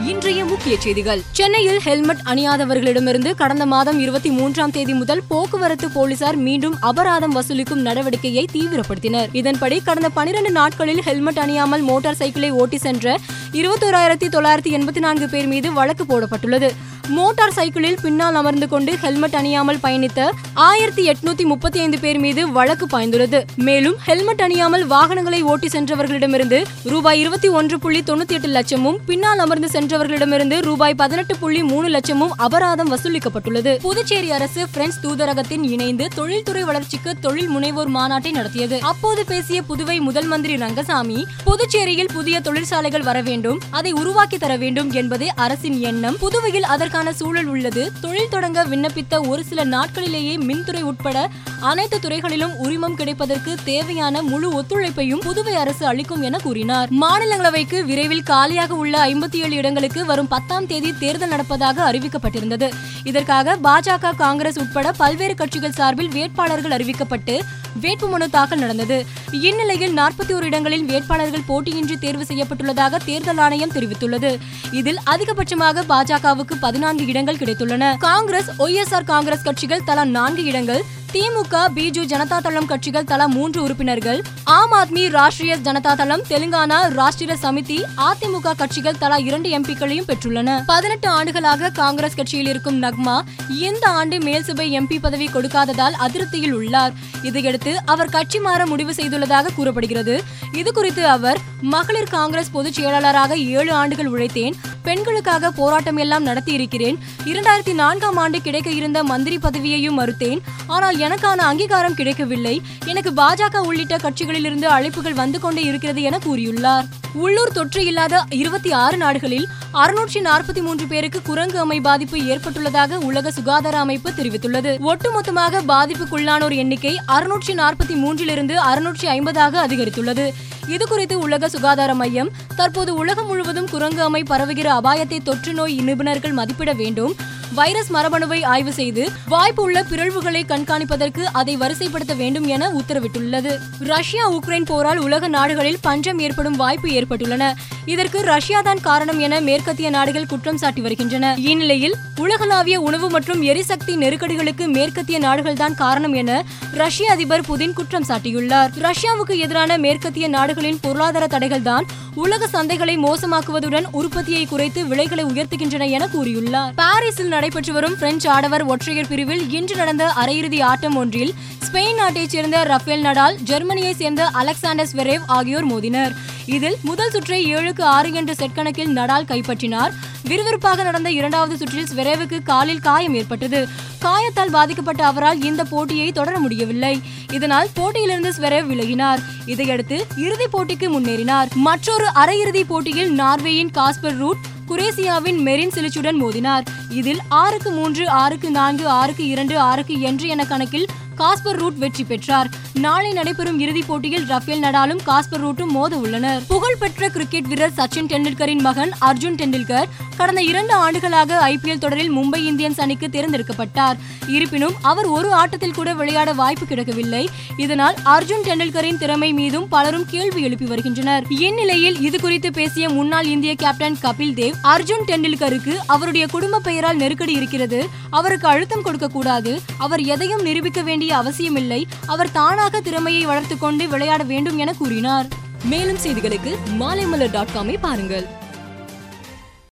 இன்றைய முக்கிய செய்திகள். சென்னையில் ஹெல்மெட் அணியாதவர்களிடமிருந்து கடந்த மாதம் இருபத்தி மூன்றாம் தேதி முதல் போக்குவரத்து போலீசார் மீண்டும் அபராதம் வசூலிக்கும் நடவடிக்கையை தீவிரப்படுத்தினர். இதன்படி கடந்த பனிரெண்டு நாட்களில் ஹெல்மெட் அணியாமல் மோட்டார் சைக்கிளை ஓட்டி சென்ற இருபத்தோராயிரத்தி தொள்ளாயிரத்தி எண்பத்தி நான்கு பேர் மீது வழக்கு போடப்பட்டுள்ளது. மோட்டார் சைக்கிளில் பின்னால் அமர்ந்து கொண்டு ஹெல்மெட் அணியாமல் பயணித்த ஆயிரத்தி எட்நூத்தி முப்பத்தி ஐந்து பேர் மீது வழக்கு பாய்ந்துள்ளது. மேலும் ஹெல்மெட் அணியாமல் வாகனங்களை ஓட்டி சென்றவர்களிடமிருந்து ரூபாய் இருபத்தி ஒன்று புள்ளி தொண்ணூத்தி எட்டு லட்சமும் பின்னால் அமர்ந்து சென்றவர்களிடமிருந்து ரூபாய் பதினெட்டு புள்ளி மூணு லட்சமும் அபராதம் வசூலிக்கப்பட்டுள்ளது. புதுச்சேரி அரசு பிரெஞ்சு தூதரகத்தின் இணைந்து தொழில்துறை வளர்ச்சிக்கு தொழில் முனைவோர் மாநாட்டை நடத்தியது. அப்போது பேசிய புதுவை முதல் மந்திரி ரங்கசாமி புதுச்சேரியில் புதிய தொழிற்சாலைகள் வர வேண்டும் அதை உருவாக்கி தர வேண்டும் என்பதே அரசின் எண்ணம். புதுவையில் அதற்கான சூழல் உள்ளது. தொழில் தொடங்க விண்ணப்பித்த ஒரு சில நாட்களிலேயே மின்துறை உட்பட அனைத்து துறைகளிலும் உரிமம் கிடைப்பதற்கு தேவையான முழு ஒத்துழைப்பையும் புதுவை அரசு அளிக்கும் என கூறினார். மாநிலங்களவைக்கு விரைவில் காலியாக உள்ள ஐம்பத்தி ஏழு இடங்களுக்கு வரும் பத்தாம் தேதி தேர்தல் நடப்பதாக அறிவிக்கப்பட்டிருந்தது. இதற்காக பாஜக காங்கிரஸ் உட்பட பல்வேறு கட்சிகள் சார்பில் வேட்பாளர்கள் அறிவிக்கப்பட்டு வேட்புமனு தாக்கல் நடந்தது. இந்நிலையில் நாற்பத்தி ஒரு இடங்களில் வேட்பாளர்கள் போட்டியின்றி தேர்வு செய்யப்பட்டுள்ளதாக தேர்தல் ஆணையம் தெரிவித்துள்ளது. இதில் அதிகபட்சமாக பாஜகவுக்கு பதினான்கு இடங்கள் கிடைத்துள்ளன. காங்கிரஸ் ஒய்எஸ்ஆர் காங்கிரஸ் கட்சிகள் தலா நான்கு இடங்கள் திமுக பிஜு ஜனதா தளம் கட்சிகள் தலா மூன்று உறுப்பினர்கள். ஆம் ஆத்மி ராஷ்டிரிய ஜனதா தளம் தெலுங்கானா ராஷ்டிரிய சமிதி அதிமுக கட்சிகள் தலா இரண்டு எம்பிக்களையும் பெற்றுள்ளன. பதினெட்டு ஆண்டுகளாக காங்கிரஸ் கட்சியில் இருக்கும் நக்மா இந்த ஆண்டு மேல்சபை எம்பி பதவி கொடுக்காததால் அதிருப்தியில் உள்ளார். இதையடுத்து அவர் கட்சி மாற முடிவு செய்துள்ளதாக கூறப்படுகிறது. இது குறித்து அவர் மகளிர் காங்கிரஸ் பொதுச் செயலாளராக ஏழு ஆண்டுகள் உழைத்தேன் பெண்களுக்காக போராட்டம் எல்லாம் நடத்தி இருக்கிறேன் இரண்டாயிரத்தி நான்காம் ஆண்டு கிடைக்க இருந்த மந்திரி பதவியையும் மறுத்தேன். ஆனால் எனக்கான அங்கீகாரம் கிடைக்கவில்லை. எனக்கு பாஜக உள்ளிட்ட கட்சிகளிலிருந்து அழைப்புகள் வந்து கொண்டே இருக்கிறது என கூறியுள்ளார். உள்ளூர் தொற்று இல்லாத இருபத்தி ஆறு நாடுகளில் அறுநூற்றி நாற்பத்தி மூன்று பேருக்கு குரங்கு அமை பாதிப்பு ஏற்பட்டுள்ளதாக உலக சுகாதார அமைப்பு தெரிவித்துள்ளது. ஒட்டுமொத்தமாக பாதிப்புக்குள்ளானோர் எண்ணிக்கை அறுநூற்றி நாற்பத்தி மூன்றிலிருந்து அறுநூற்றி ஐம்பதாக அதிகரித்துள்ளது. இது குறித்து உலக சுகாதார மையம் தற்போது உலகம் முழுவதும் குரங்கு அமை பரவுகிற அபாயத்தை தொற்று நோய் நிபுணர்கள் மதிப்பிட வேண்டும். வைரஸ் மரபணுவை ஆய்வு செய்து வாய்ப்பு உள்ள பிறழ்வுகளை கண்காணிப்பதற்கு அதை வரிசைப்படுத்த வேண்டும் என உத்தரவிட்டுள்ளது. ரஷ்யா உக்ரைன் போரால் உலக நாடுகளில் பஞ்சம் ஏற்படும் வாய்ப்பு ஏற்பட்டுள்ளன. இதற்கு ரஷ்யா தான் காரணம் என மேற்கத்திய நாடுகள் குற்றம் சாட்டி வருகின்றன. இந்நிலையில் உலகளாவிய உணவு மற்றும் எரிசக்தி நெருக்கடிகளுக்கு மேற்கத்திய நாடுகள் தான் காரணம் என ரஷ்ய அதிபர் புதின் குற்றம் சாட்டியுள்ளார். ரஷ்யாவுக்கு எதிரான மேற்கத்திய நாடுகளின் பொருளாதார தடைகள் தான் உலக சந்தைகளை மோசமாக்குவதுடன் உற்பத்தியை குறைத்து விலைகளை உயர்த்துகின்றன என கூறியுள்ளார். பாரிஸில் நடைபெற்று வரும் பிரெஞ்சு ஆடவர் ஒற்றையர் பிரிவில் இன்று நடந்த அரையிறுதி ஆட்டம் ஒன்றில் ஸ்பெயின் நாட்டைச் சேர்ந்த ரஃபேல் நடால் ஜெர்மனியைச் சேர்ந்த அலெக்சாண்டர் ஸ்வெரேவ் ஆகியோர் மோதினர். இதில் முதல் சுற்றை ஏழுக்கு ஆறு என்ற செட் கணக்கில் நடால் கைப்பற்றினார். விறுவிறுப்பாக நடந்த இரண்டாவது சுற்றில் ஸ்வெரேவுக்கு காலில் காயம் ஏற்பட்டது. காயத்தால் பாதிக்கப்பட்ட அவரால் இந்த போட்டியை தொடர முடியவில்லை. இதனால் போட்டியிலிருந்து ஸ்வெரேவ் விலகினார். இதையடுத்து இறுதிப் போட்டிக்கு முன்னேறினார். மற்றொரு அரையிறுதி போட்டியில் நார்வேயின் காஸ்பர் ரூட் குரேசியாவின் மெரின் சிலிச்சுடன் மோதினார். இதில் ஆறுக்கு மூன்று ஆறுக்கு நான்கு ஆறுக்கு இரண்டு ஆறுக்கு என்று என கணக்கில் காஸ்பர் ரூட் வெற்றி பெற்றார். நாளை நடைபெறும் இறுதிப் போட்டியில் ரஃபேல் நடாலும் காஸ்பர் ரூட்டும் மோத உள்ளனர் புகழ்பெற்ற கிரிக்கெட் வீரர் சச்சின் டெண்டுல்கரின் மகன் அர்ஜுன் டெண்டுல்கர் கடந்த இரண்டு ஆண்டுகளாக ஐபிஎல் தொடரில் மும்பை இந்தியன்ஸ் அணிக்கு தேர்ந்தெடுக்கப்பட்டார். இருப்பினும் அவர் ஒரு ஆட்டத்தில் கூட விளையாட வாய்ப்பு கிடைக்கவில்லை. இதனால் அர்ஜுன் டெண்டுல்கரின் திறமை மீதும் பலரும் கேள்வி எழுப்பி வருகின்றனர். இந்நிலையில் இது குறித்து பேசிய முன்னாள் இந்திய கேப்டன் கபில் தேவ் அர்ஜுன் டெண்டுல்கருக்கு அவருடைய குடும்ப பெயரால் நெருக்கடி இருக்கிறது. அவருக்கு அழுத்தம் கொடுக்க கூடாது. அவர் எதையும் நிரூபிக்க வேண்டிய அவசியமில்லை. அவர் தானாக திறமையை வளர்த்துக்கொண்டு விளையாட வேண்டும் என கூறினார். மேலும் செய்திகளுக்கு மாலைமலர் டாட் காமை பாருங்கள்.